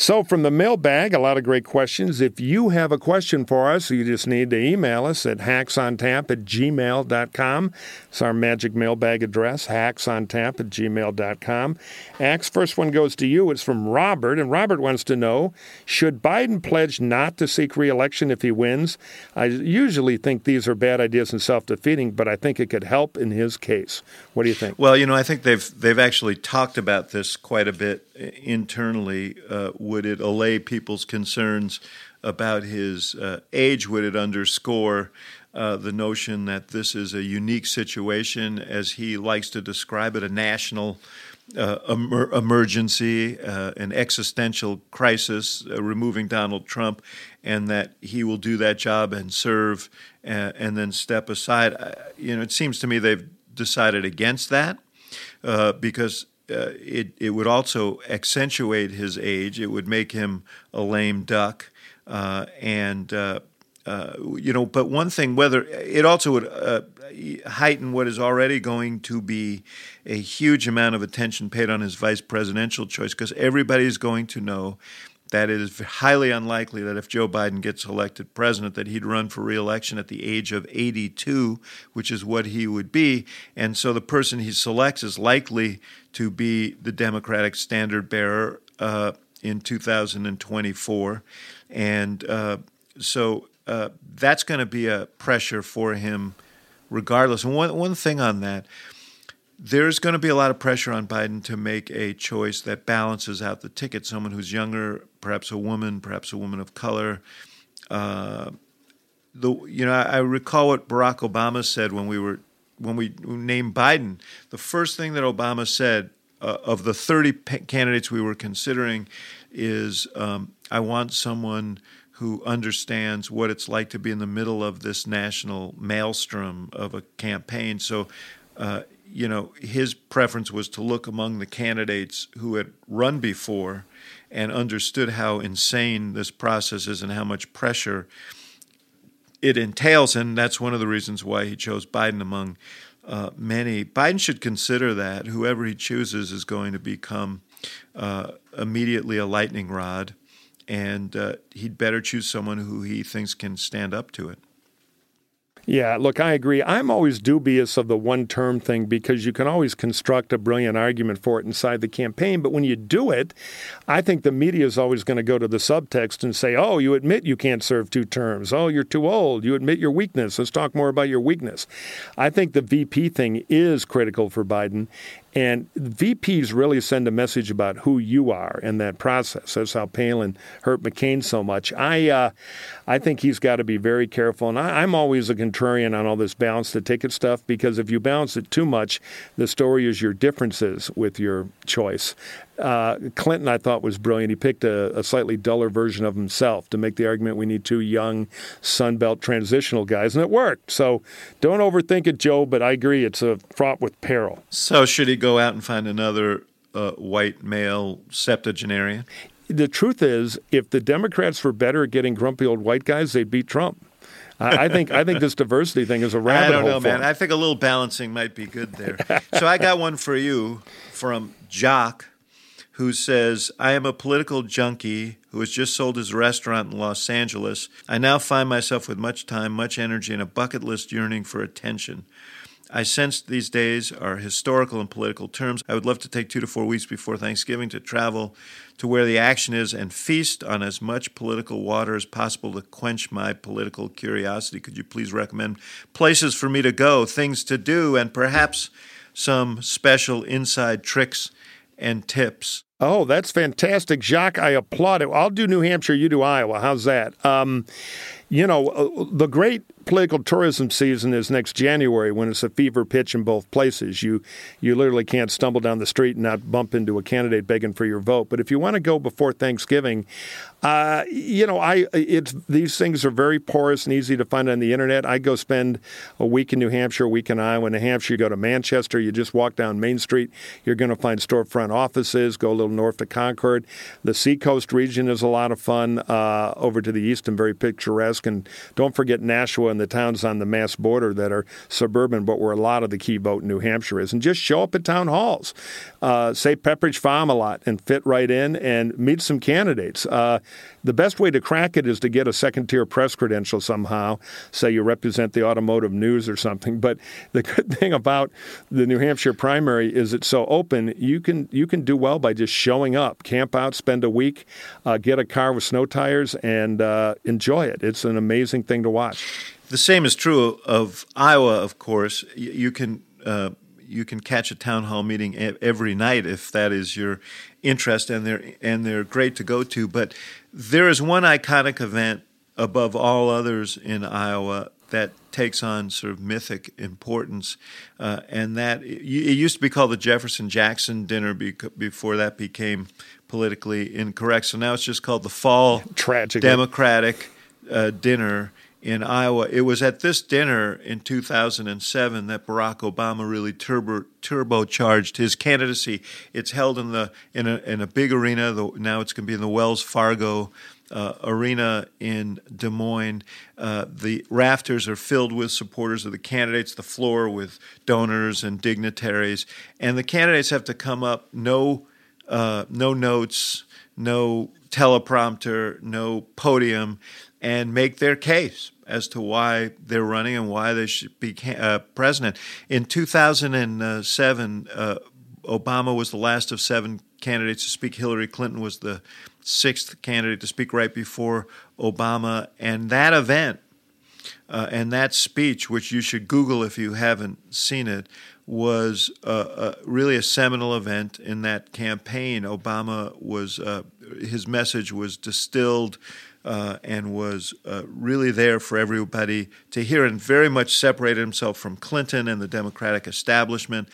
So, from the mailbag, a lot of great questions. If you have a question for us, you just need to email us at hacksontap at gmail.com. It's our magic mailbag address, hacksontap at gmail.com. Axe, first one goes to you. It's from Robert, and Robert wants to know Should Biden pledge not to seek reelection if he wins? I usually think these are bad ideas and self defeating, but I think it could help in his case. What do you think? Well, you know, I think they've they've actually talked about this quite a bit internally. Uh, would it allay people's concerns about his uh, age? Would it underscore uh, the notion that this is a unique situation, as he likes to describe it, a national uh, emer- emergency, uh, an existential crisis, uh, removing Donald Trump, and that he will do that job and serve uh, and then step aside. I, you know, it seems to me they've decided against that uh, because uh, it it would also accentuate his age. It would make him a lame duck, uh, and uh, uh, you know. But one thing, whether it also would uh, heighten what is already going to be a huge amount of attention paid on his vice presidential choice, because everybody is going to know that it is highly unlikely that if Joe Biden gets elected president, that he'd run for reelection at the age of 82, which is what he would be. And so the person he selects is likely to be the Democratic standard bearer uh, in 2024. And uh, so uh, that's going to be a pressure for him regardless. And one, one thing on that, there's going to be a lot of pressure on Biden to make a choice that balances out the ticket. Someone who's younger, perhaps a woman, perhaps a woman of color. Uh, the you know I, I recall what Barack Obama said when we were when we named Biden. The first thing that Obama said uh, of the 30 p- candidates we were considering is um, I want someone who understands what it's like to be in the middle of this national maelstrom of a campaign. So. Uh, you know, his preference was to look among the candidates who had run before and understood how insane this process is and how much pressure it entails. And that's one of the reasons why he chose Biden among uh, many. Biden should consider that whoever he chooses is going to become uh, immediately a lightning rod, and uh, he'd better choose someone who he thinks can stand up to it. Yeah, look, I agree. I'm always dubious of the one term thing because you can always construct a brilliant argument for it inside the campaign. But when you do it, I think the media is always going to go to the subtext and say, oh, you admit you can't serve two terms. Oh, you're too old. You admit your weakness. Let's talk more about your weakness. I think the VP thing is critical for Biden. And VPs really send a message about who you are in that process. That's how Palin hurt McCain so much. I, uh, I think he's got to be very careful. And I, am always a contrarian on all this balance the ticket stuff because if you balance it too much, the story is your differences with your choice. Uh, Clinton, I thought, was brilliant. He picked a, a, slightly duller version of himself to make the argument we need two young Sunbelt transitional guys, and it worked. So don't overthink it, Joe, but I agree it's a fraught with peril. So should he go out and find another uh, white male septuagenarian? The truth is, if the Democrats were better at getting grumpy old white guys, they'd beat Trump. I, think I think this diversity thing is a [LAUGHS] rabbit hole. I don't know, man. I think a little balancing might be good there. so I got one for you from Jock who says, I am a political junkie who has just sold his restaurant in Los Angeles. I now find myself with much time, much energy, and a bucket list yearning for attention. I sense these days are historical and political terms. I would love to take two to four weeks before Thanksgiving to travel to where the action is and feast on as much political water as possible to quench my political curiosity. Could you please recommend places for me to go, things to do, and perhaps some special inside tricks and tips? Oh, that's fantastic, Jacques. I applaud it. I'll do New Hampshire, you do Iowa. How's that? Um, you know, uh, the great political tourism season is next January when it's a fever pitch in both places. You you literally can't stumble down the street and not bump into a candidate begging for your vote. But if you want to go before Thanksgiving, uh, you know, I it's these things are very porous and easy to find on the internet. I go spend a week in New Hampshire, a week in Iowa. In New Hampshire, you go to Manchester, you just walk down Main Street. You're going to find storefront offices. Go a little north to Concord. The Seacoast region is a lot of fun. Uh, over to the east and very picturesque. And don't forget Nashua the towns on the Mass border that are suburban, but where a lot of the key vote in New Hampshire is. And just show up at town halls. Uh, say Pepperidge Farm a lot and fit right in and meet some candidates. Uh, the best way to crack it is to get a second tier press credential somehow. Say you represent the automotive news or something. But the good [LAUGHS] thing about the New Hampshire primary is it's so open. You can you can do well by just showing up, camp out, spend a week, uh, get a car with snow tires, and uh, enjoy it. It's an amazing thing to watch. The same is true of Iowa, of course. You can uh, you can catch a town hall meeting every night if that is your interest, and they're and they're great to go to. But there is one iconic event above all others in Iowa that takes on sort of mythic importance, uh, and that it used to be called the Jefferson Jackson dinner before that became politically incorrect. So now it's just called the Fall Tragic Democratic uh, Dinner in Iowa. It was at this dinner in 2007 that Barack Obama really turbo, turbocharged his candidacy. It's held in the in a, in a big arena. The, now it's going to be in the Wells Fargo uh, arena in Des Moines. Uh, the rafters are filled with supporters of the candidates, the floor with donors and dignitaries, and the candidates have to come up no uh, no notes, no teleprompter, no podium and make their case as to why they're running and why they should be uh, president. In 2007, uh, Obama was the last of seven candidates to speak. Hillary Clinton was the sixth candidate to speak right before Obama. And that event uh, and that speech, which you should Google if you haven't seen it, was uh, really a seminal event in that campaign. Obama was uh, his message was distilled uh, and was uh, really there for everybody to hear and very much separated himself from Clinton and the Democratic establishment.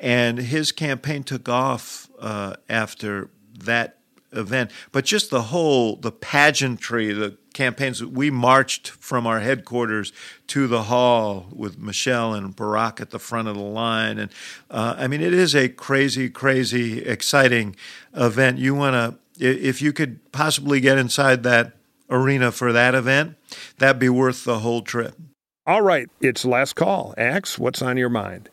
And his campaign took off uh, after that event. But just the whole, the pageantry, the campaigns, we marched from our headquarters to the hall with Michelle and Barack at the front of the line. And uh, I mean, it is a crazy, crazy, exciting event. You want to, if you could possibly get inside that arena for that event, that'd be worth the whole trip. All right, it's last call. Axe, what's on your mind?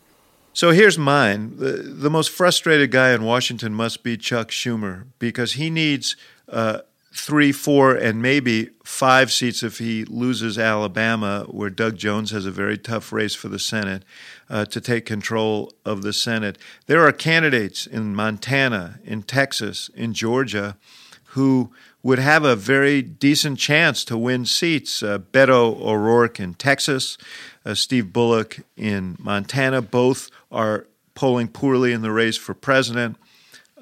So here's mine. The, the most frustrated guy in Washington must be Chuck Schumer because he needs uh, three, four, and maybe five seats if he loses Alabama, where Doug Jones has a very tough race for the Senate uh, to take control of the Senate. There are candidates in Montana, in Texas, in Georgia who would have a very decent chance to win seats. Uh, Beto O'Rourke in Texas, uh, Steve Bullock in Montana, both are polling poorly in the race for president,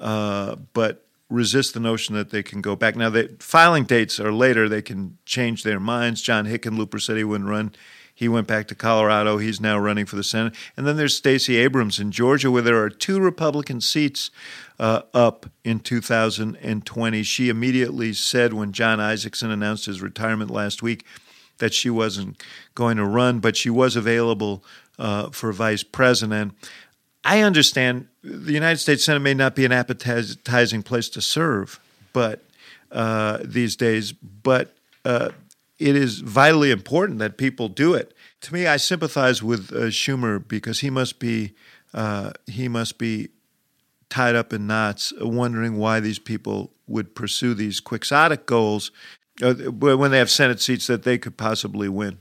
uh, but resist the notion that they can go back. Now, the filing dates are later; they can change their minds. John Hickenlooper said he wouldn't run. He went back to Colorado. He's now running for the Senate. And then there's Stacey Abrams in Georgia, where there are two Republican seats uh, up in 2020. She immediately said when John Isakson announced his retirement last week that she wasn't going to run, but she was available uh, for vice president. I understand the United States Senate may not be an appetizing place to serve, but uh, these days, but uh, it is vitally important that people do it. To me, I sympathize with uh, Schumer because he must be uh, he must be tied up in knots, wondering why these people would pursue these quixotic goals uh, when they have Senate seats that they could possibly win.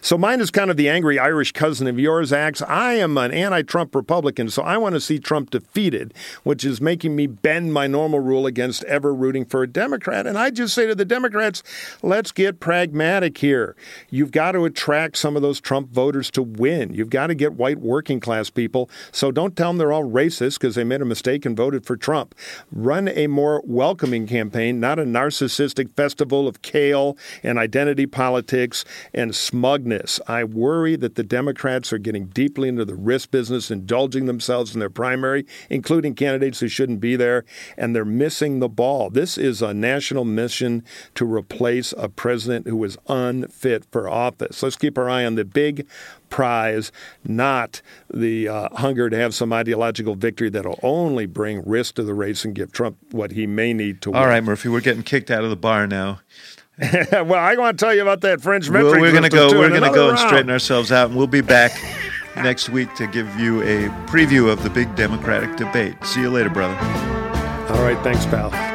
So mine is kind of the angry Irish cousin of yours, Axe. I am an anti Trump Republican, so I want to see Trump defeated, which is making me bend my normal rule against ever rooting for a Democrat. And I just say to the Democrats, let's get pragmatic here. You've got to attract some of those Trump voters to win. You've got to get white working class people. So don't tell them they're all racist because they made a mistake and voted for Trump. Run a more welcoming campaign, not a narcissistic festival of kale and identity politics and smugness. I worry that the Democrats are getting deeply into the risk business, indulging themselves in their primary, including candidates who shouldn't be there, and they're missing the ball. This is a national mission to replace a president who is unfit for office. Let's keep our eye on the big prize, not the uh, hunger to have some ideological victory that'll only bring risk to the race and give Trump what he may need to All win. All right, Murphy, we're getting kicked out of the bar now. [LAUGHS] well, I want to tell you about that French. Well, we're going to go. We're going to go and straighten ourselves out, and we'll be back [LAUGHS] next week to give you a preview of the big Democratic debate. See you later, brother. All right, thanks, pal.